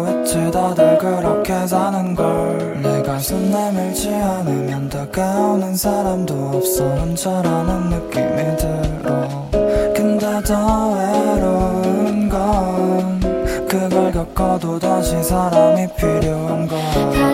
도대체 다들 그렇게 사는 걸. 내가 손 내밀지 않으면 다가오는 사람도 없어. 혼자라는 느낌이 들어. 근데 더 외로운 건 그걸 겪어도 다시 사람이 필요한 걸.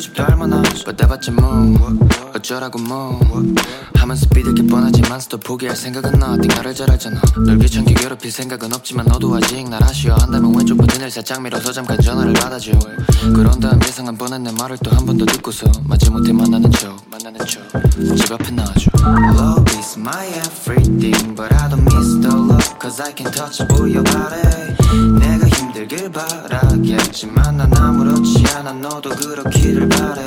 고집도 알만하 받아봤자 뭐? 어쩌라고 뭐? 하면서 삐들게 뻔하지만 또 포기할 생각은 nothing 나를 잘 알잖아. 널 귀찮게 괴롭힐 생각은 없지만 너도 아직 날 아쉬워. 한다면 왼쪽 버튼을 살짝 밀어서 잠깐 전화를 받아줘. 그런 다음 예상한 뻔한 내 말을 또 한 번 더 듣고서 마지못해 만나는 척 만나는 척집 앞에 나와줘 my everything But I don't miss the love Cause I can touch 보여 바래 내가 힘들길 바라겠지만 난 아무렇지 않아 너도 그렇기를 바래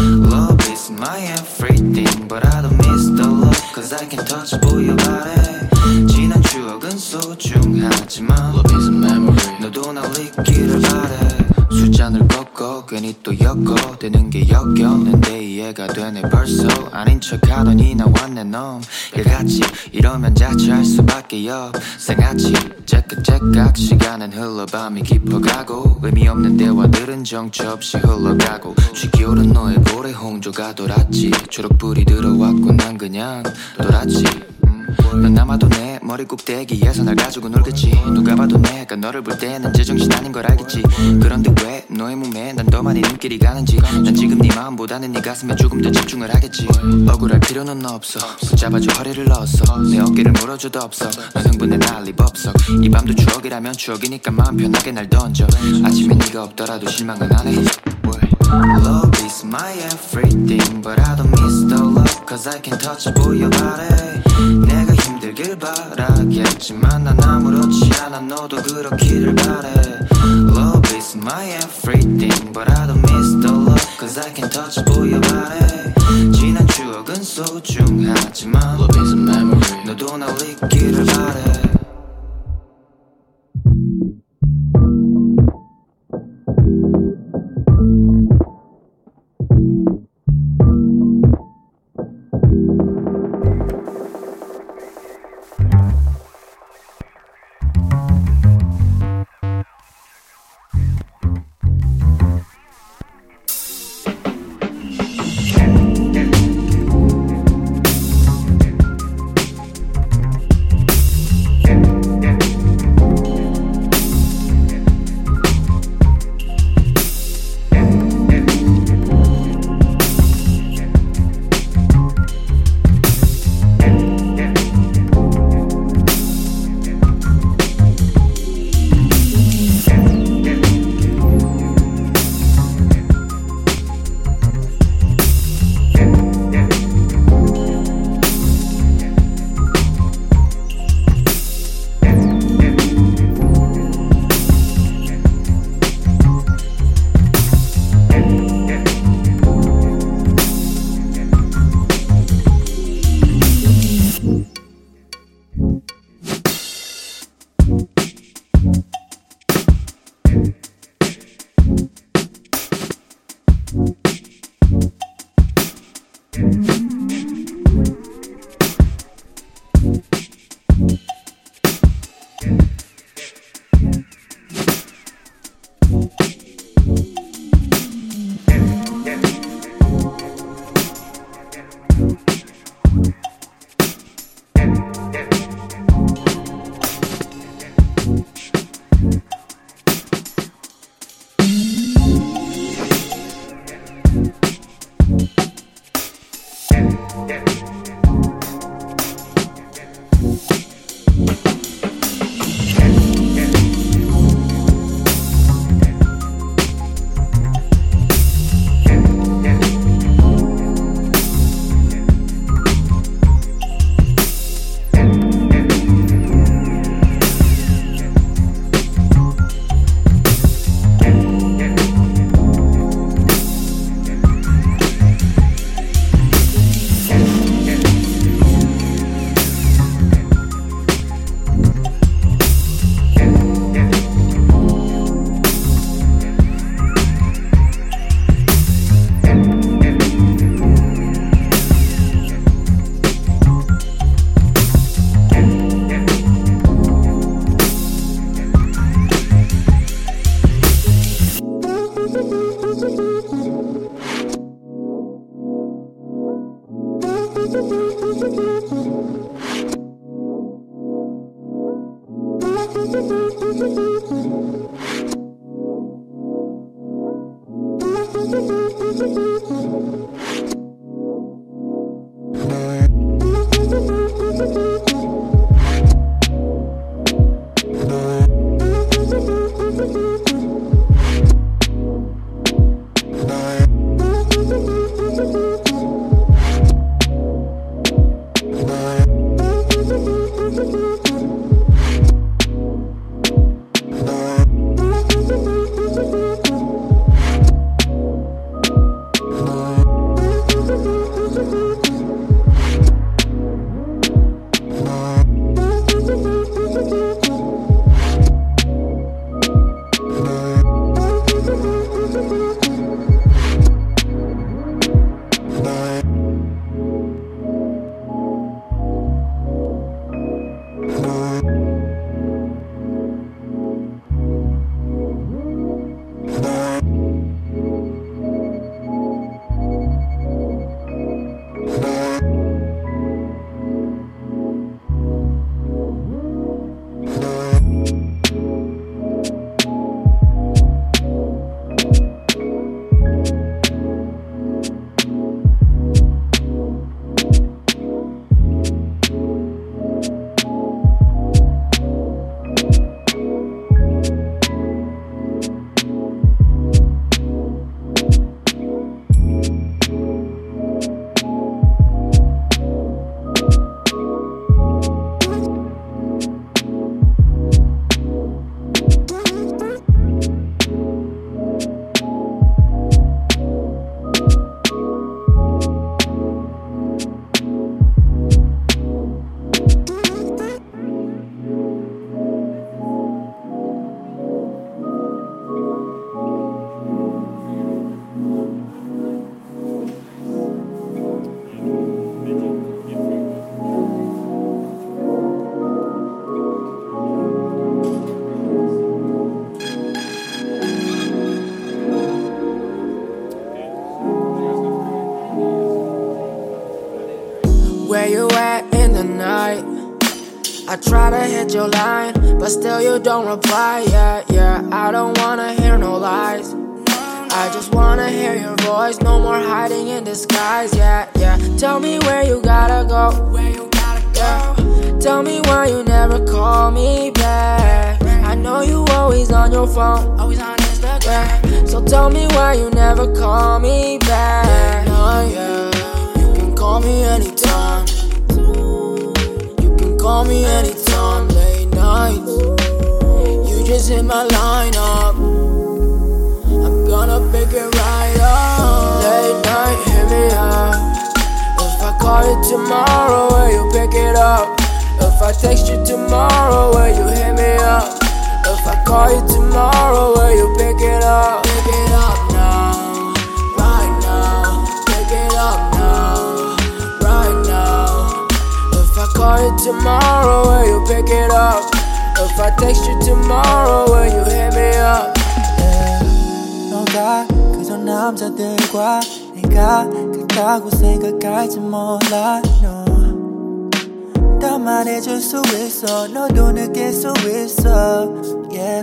Love is my everything But I don't miss the love Cause I can touch 보여 바래 지난 추억은 소중하지만 Love is a memory 너도 날 잊기를 바래 술잔을 꺾어 괜히 또 엮어 되는 게 역겹는데 이해가 되네 벌써 아닌 척하더니 나왔네 놈 일같이 이러면 자취할 수밖에 없생같이 째깍째깍 시간은 흘러 밤이 깊어가고 의미 없는 대화들은 정처 없이 흘러가고 쥐기 오른 너의 고래 홍조가 돌았지 초록불이 들어왔고 난 그냥 돌았지 음, 넌 아마도 내 머리 꼭대기에서 날 가지고 놀겠지. 누가 봐도 내가 너를 볼 때는 제정신 아닌 걸 알겠지. 그런데 왜 너의 몸에 난 더 많이 눈길이 가는지. 난 지금 네 마음보다는 네 가슴에 조금 더 집중을 하겠지. 억울할 필요는 없어. 붙잡아줘 허리를 넣었어. 내 어깨를 물어줘도 없어. 넌 흥분해 난리 법석 이 밤도 추억이라면 추억이니까 마음 편하게 날 던져. 아침에 네가 없더라도 실망은 안해. Love is my everything But I don't miss the Cause I can touch 보여 바래 내가 힘들길 바라겠지만 난 아무렇지 않아 너도 그렇기를 바래 Love is my everything But I don't miss the love Cause I can touch 보여 바래 지난 추억은 소중하지만 Love is a memory 너도 날 잊기를 바래 don't reply. Yeah, yeah, I don't wanna hear no lies. I just wanna hear your voice, no more hiding in disguise. Yeah, yeah. Tell me where you gotta go. Where you gotta go. Tell me why you never call me back. I know you always on your phone, always on Instagram. So tell me why you never call me back. No, yeah. You can call me anytime. You can call me anytime, late nights. Just hit my lineup. I'm gonna pick it right up. Late night, hit me up. If I call you tomorrow, will you pick it up? If I text you tomorrow, will you hit me up? If I call you tomorrow, will you pick it up? Pick it up now, right now. Pick it up now, right now. If I call you tomorrow, will you pick it up? If I text you tomorrow, will you hit me up? 너가 그저 남자들과 내가 같다고 생각할지 몰라 no. 더 말해줄 수 있어 너도 느낄 수 있어 yeah.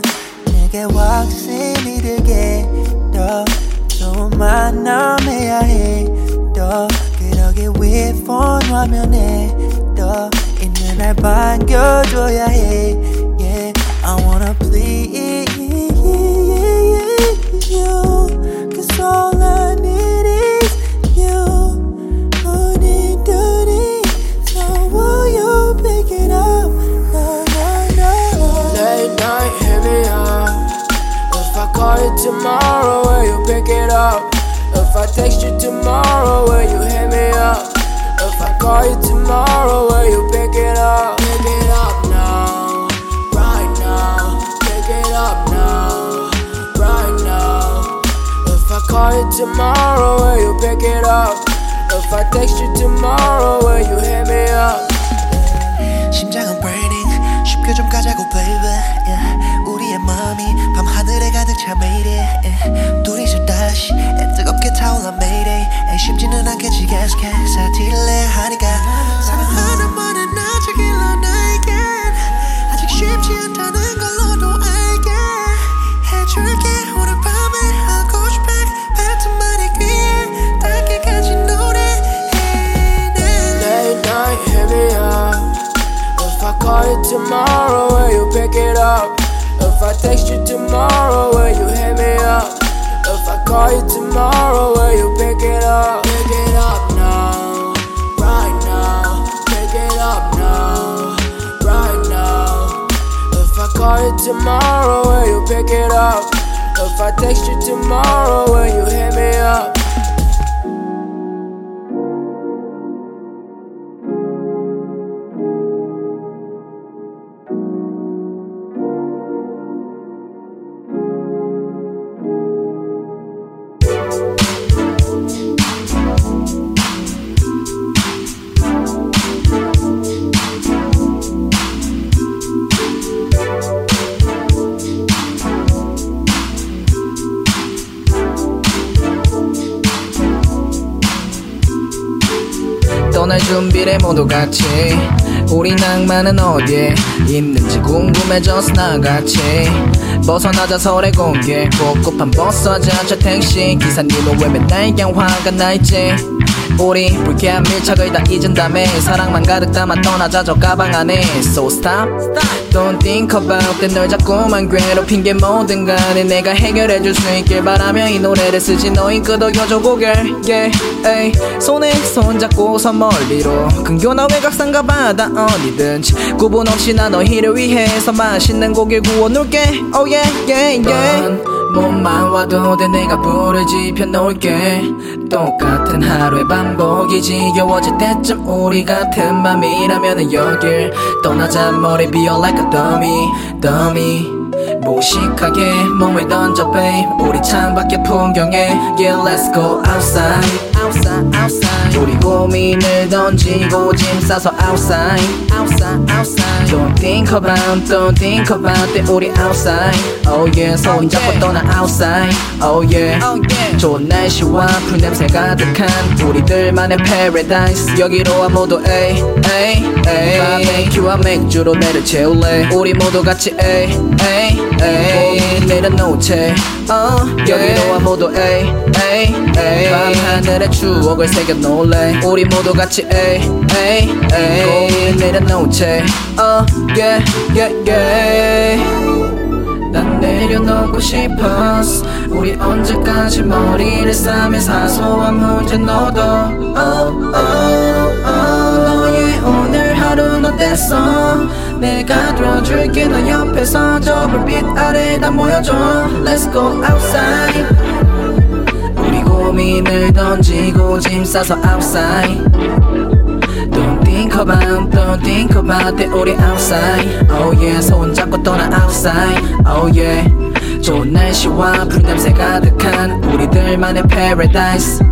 내게 확신이 들게 더 좋은 만남해야 해더 그러기 위해 폰 화면에 떠 있는 날 반겨줘야 해 tomorrow, will you pick it up? If I text you tomorrow, will you hit me up? If I call you tomorrow, will you pick it up? Pick it up call you tomorrow, will you pick it up? If I text you tomorrow, will you hit me up? 심장은 burning 쉽게 좀 가자고 baby yeah. 우리의 마음이 밤하늘에 가득 차 mayday yeah. 둘이서 다시 뜨겁게 타올라 yeah. 쉽지는 않겠지 계속해서 딜레 하니까 사랑하는 말은 아직 일러 나에겐 아직 쉽지 않다는 걸 너도 알게 해줄게 up? If I text you tomorrow, will you hit me up? If I call you tomorrow, will you pick it up? Pick it up now, right now. Pick it up now, right now. If I call you tomorrow, will you pick it up? If I text you tomorrow, will you hit me up? 준비를 모두 같이. 우리 낭만은 어디에 있는지 궁금해져서 나같이. 벗어나자 서울의 공길 꿉꿉한 버스 자차 택시 기사님은 왜 맨날 그냥 화가 나 있지 우리 불쾌한 밀착을 다 잊은 다음에 사랑만 가득 담아 떠나자 저 가방 안에. So stop. Don't think about it. 널 자꾸만 괴롭힌 게 뭐든 간에 내가 해결해 줄 수 있길 바라며 이 노래를 쓰지. 너희 끄덕여줘 고개. Yeah, 에이. 손에 손잡고서 멀리로. 근교나 외곽산가 바다 어디든지. 구분 없이 나 너희를 위해서 맛있는 고기 구워 놓을게. Oh yeah yeah yeah 몸만 와도 돼 내가 불을 지펴 놓을게. 똑같은 하루의 반복이 지겨워질 때쯤 우리 같은 맘이라면 여길 떠나자. 머리 비어 like a dummy dummy. 무식하게 몸을 던져 babe. 우리 창밖의 풍경에 Yeah let's go outside outside outside 우리 고민을 던지고 짐 싸서 outside outside outside. Don't think about don't think about it 우리 outside. Oh yeah 손 잡고 떠나 outside. Oh yeah. 좋은 날씨와 풀 냄새 가득한 우리들만의 paradise. 여기로 와 모두 에이 에이 에이. 바베큐와 맥주로 배를 채울래. 우리 모두 같이 에이 에이 에이. 내려놓채 uh, 여기로 와 모두 에이 에이 에이. 밤하늘에 추억을 새겨 놓 을래. 우리 모두 같이 에이 에이 에이. 내려놓채 uh, yeah yeah yeah. 난 내려놓고 싶었어. 우리 언제까지 머리를 싸매 사소한 문제 너도. oh, oh, oh, 너의 오늘 하루는 어땠어? 내가 들어줄게. 너 옆에서 저 불빛 아래 다 모여줘. Let's go outside 고민을 던지고 짐 싸서 outside Don't think about, don't think about that 우리 outside Oh yeah 손 잡고 떠나 outside Oh yeah 좋은 날씨와 풀 냄새 가득한 우리들만의 paradise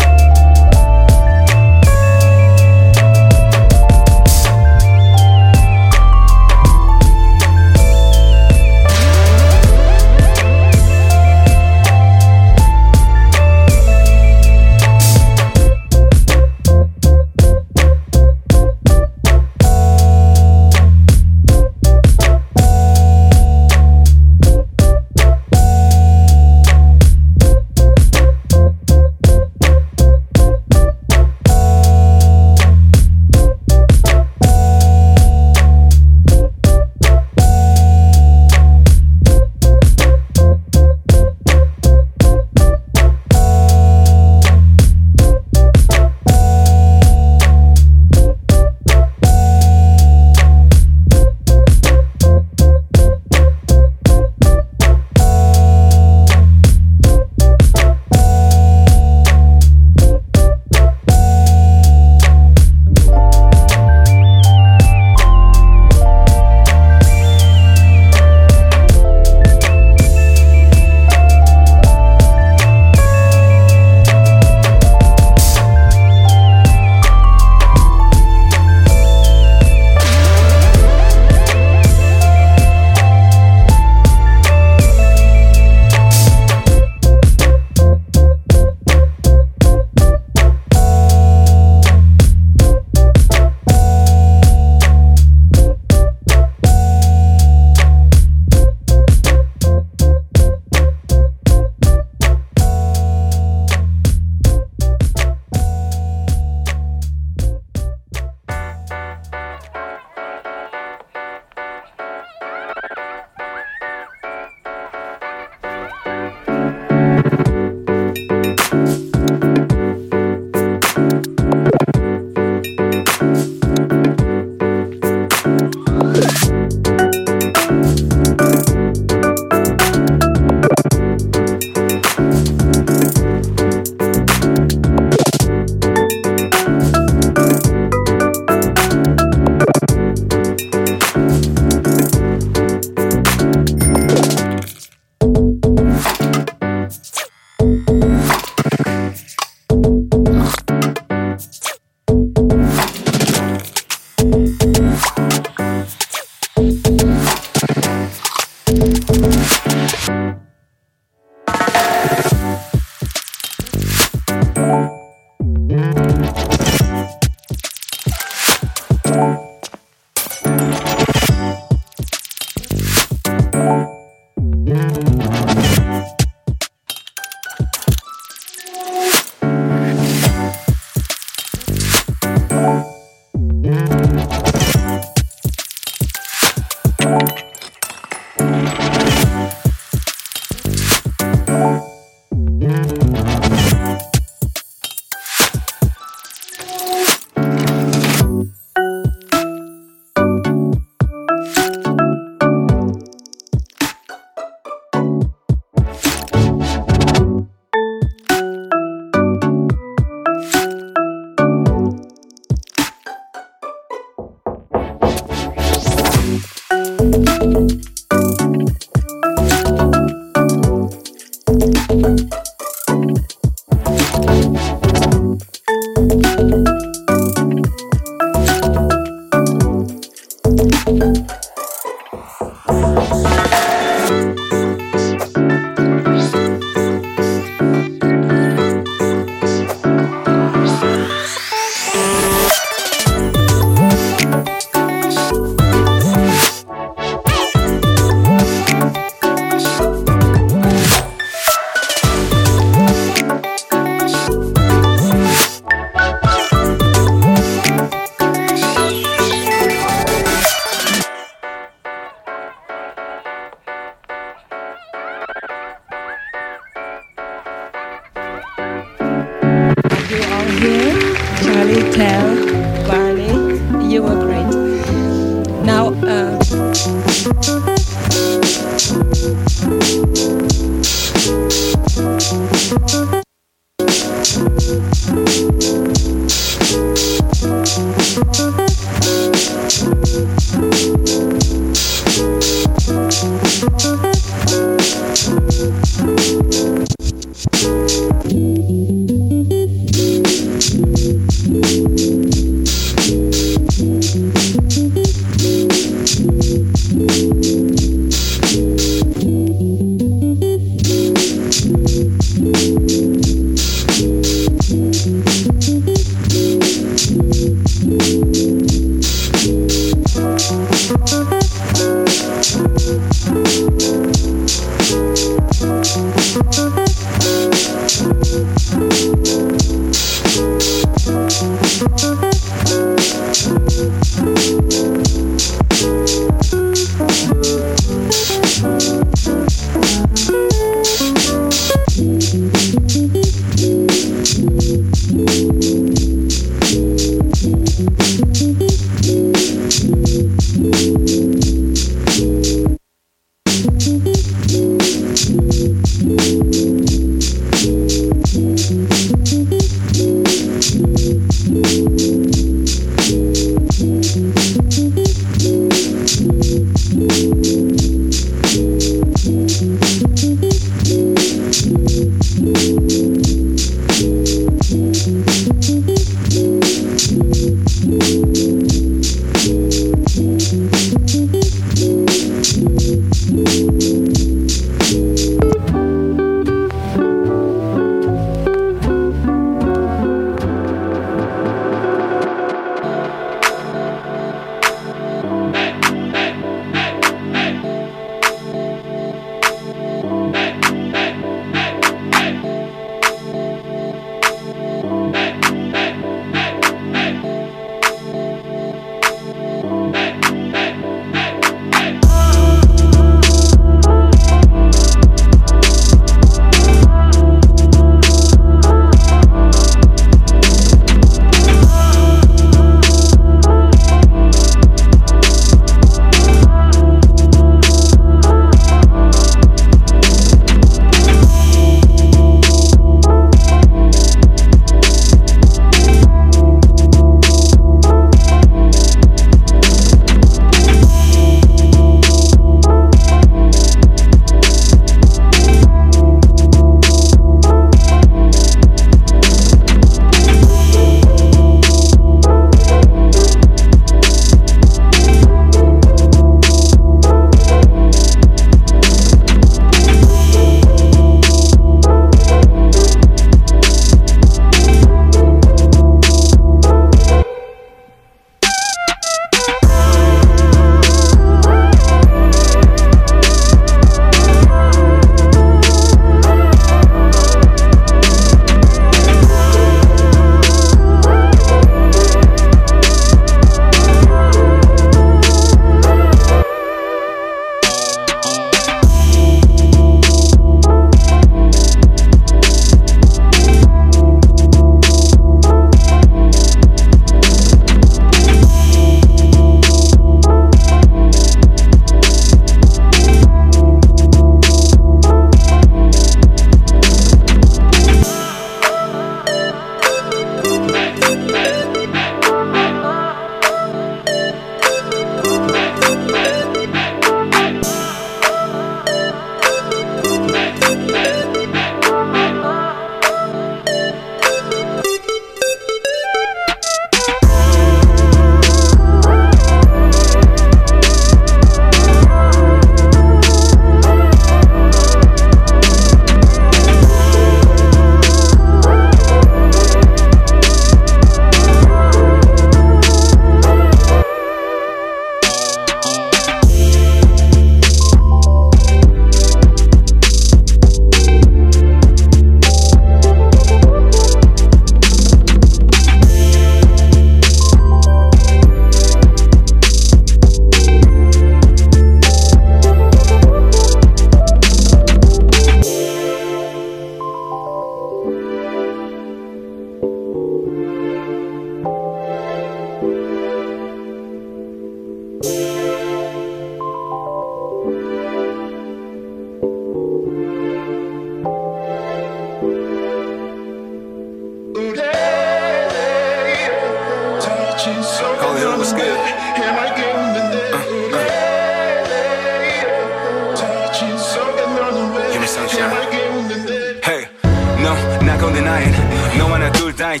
I do dying.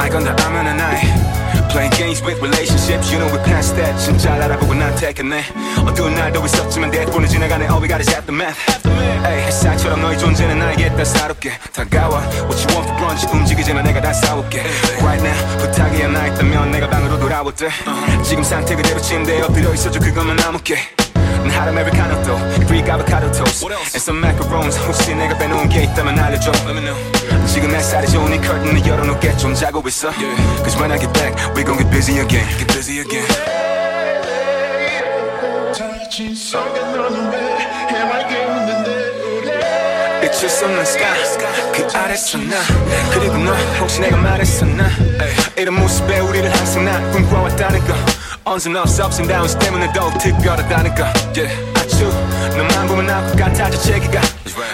I gonna I'm on a night. Playing games with relationships, you know we past that. 진짜 잘 알아보고 난 택했네. 어두운 날도 있었지만 대본은 지나가네. All we got is aftermath. Hey, 햇살처럼 너의 존재는 나에게 따사롭게 다가와. What you want for brunch? 움직이지만 내가 다 사올게. Right now, 부탁이 하나 있다면 내가 방으로 돌아올 때. 지금 상태 그대로 침대에 엎드려 있어줘 그것만 남을게. 난 hot americano 또 Greek avocado toast And some macarons 혹시 내가 빼놓은 게 있다면 알려줘 Let me know 지금 햇살이 좋으니 curtain을 열어놓게 좀 자고 있어. Cause when I get back we gon' get busy again. Get busy again. 잊힐 수 없는 sky 그 아래서 나. 그리고 너 혹시 내가 말했었나? 이런 모습에 우리를 항상 난 꿈꿔왔다는 거. 언제나 ups and downs 때문에 더욱 특별하다는 거. Yeah. 아추 너만 보면 나올 것 같아 자체기가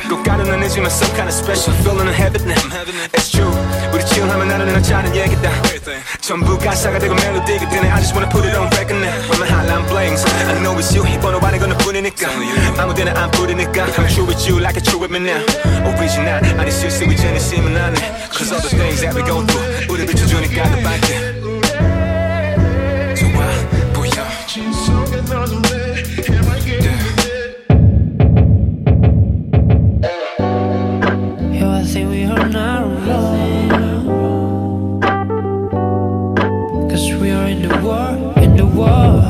꼭 가는 아니지만 some kind of special feeling in heaven It's true 우리 치열하면 나는 하자는 얘기다 전부 가사가 되고 멜로디가 되네 I just wanna put it on record now When my hotline blings I know it's you 번호 안에 거는 뿐이니까 아무 데나 안 뿌리니까 I'm true with you like it's true with me now Original 아니 실수 이제는 있으면 안해 Cause all the things that we go through 우리 비춰주니까 더 밝게 in the war.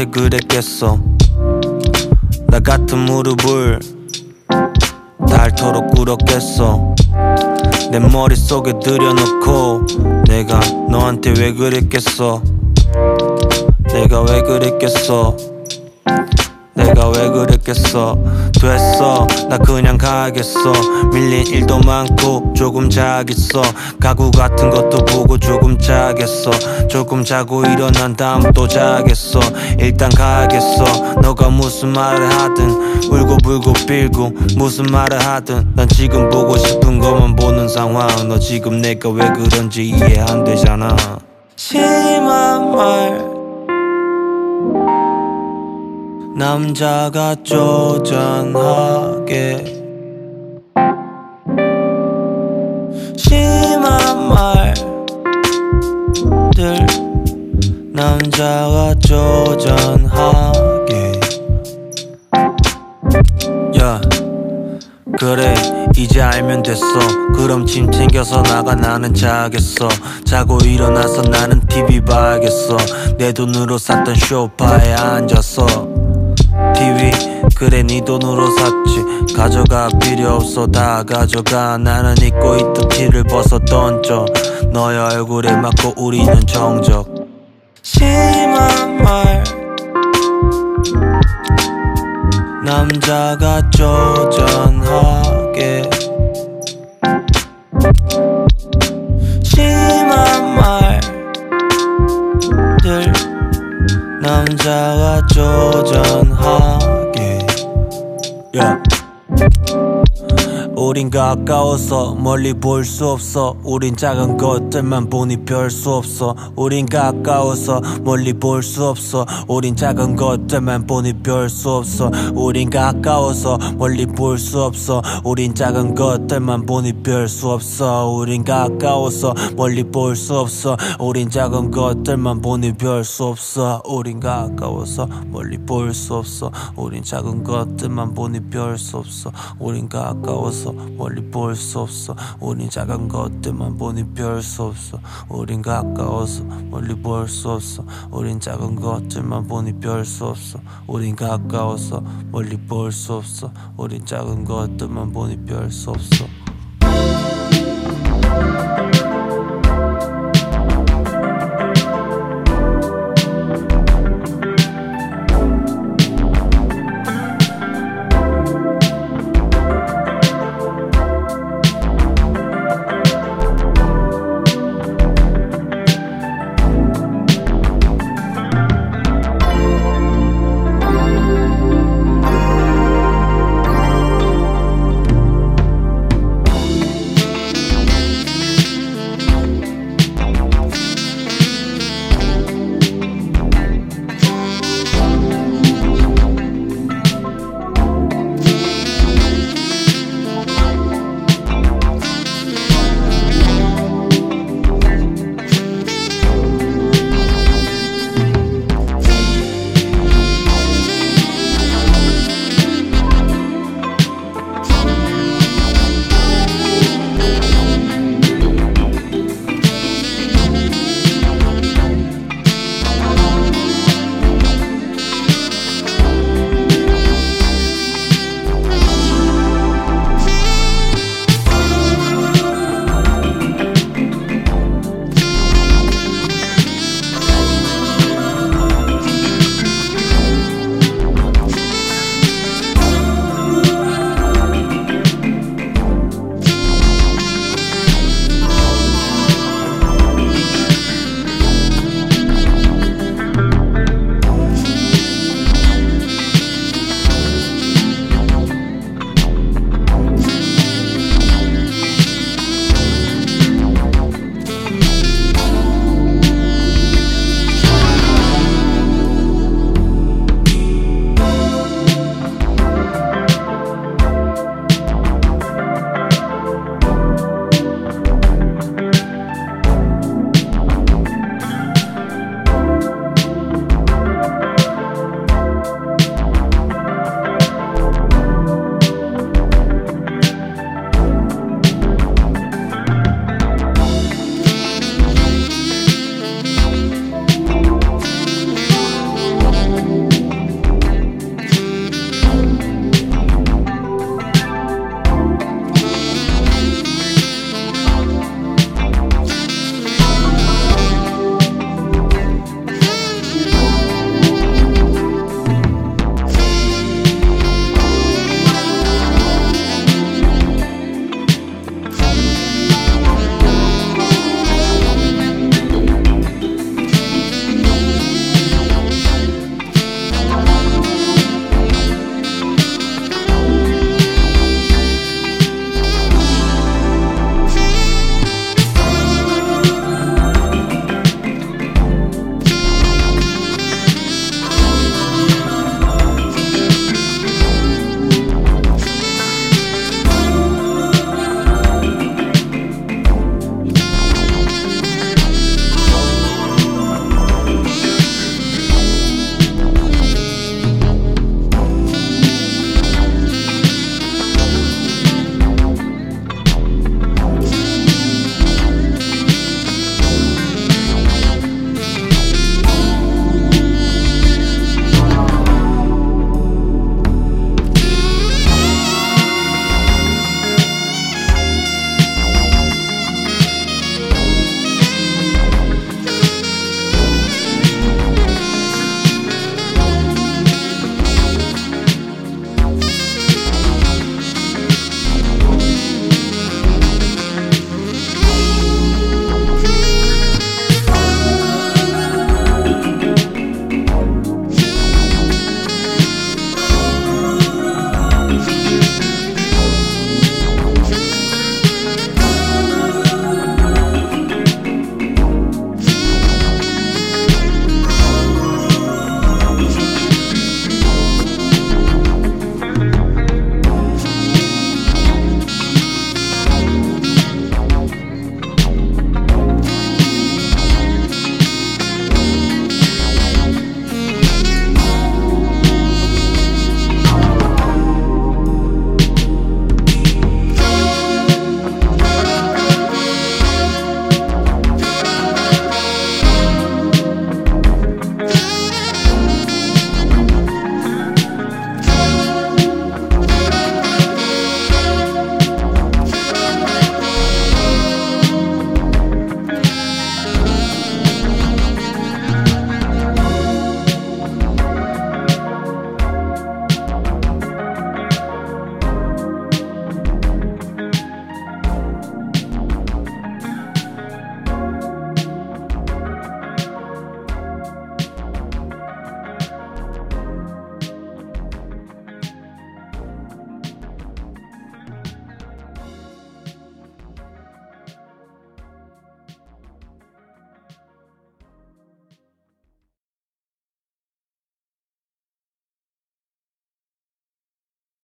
너한테 그랬겠어. 나 같은 무릎을 닳도록 꿇었겠어. 내 머릿속에 들여놓고 내가 너한테 왜 그랬겠어? 내가 왜 그랬겠어? 내가 왜 그랬겠어 됐어. 나 그냥 가겠어. 밀린 일도 많고 조금 자겠어. 가구 같은 것도 보고 조금 자겠어. 조금 자고 일어난 다음 또 자겠어. 일단 가겠어. 너가 무슨 말을 하든 울고불고 빌고 무슨 말을 하든 난 지금 보고 싶은 것만 보는 상황. 너 지금 내가 왜 그런지 이해 안 되잖아. 심한 말 남자가 쪼잔하게 심한 말들 남자가 쪼잔하게. 야 그래 이제 알면 됐어. 그럼 짐 챙겨서 나가 나는 자겠어. 자고 일어나서 나는 TV 봐야겠어. 내 돈으로 샀던 쇼파에 앉았어 TV 그래 네 돈으로 샀지. 가져가 필요 없어 다 가져가. 나는 입고 있던 티를 벗어 던져 너의 얼굴에 맞고 우리는 정적. 심한 말. 남자가 쪼잔하게 남자가 조전하게 yeah. 우린 가까워서 멀리 볼 수 없어 우린 작은 것들만 보니 별 수 없어 우린 가까워서 멀리 볼 수 없어 우린 작은 것들만 보니 별 수 없어 우린 가까워서 멀리 볼 수 없어 우린 작은 것들만 보니 별 수 없어 우린 가까워서 멀리 볼 수 없어 우린 작은 것들만 보니 별 수 없어 우린 가까워서 멀리 볼 수 없어 우린 작은 것들만 보니 별 수 없어 우린 가까워서 멀리 볼 수 없어. 우린 작은 것들만 보니 별 수 없어. 우린 가까워서 멀리 볼 수 없어. 우린 작은 것들만 보니 별 수 없어. 우린 가까워서 멀리 볼 수 없어. 우린 작은 것들만 보니 별 수 없어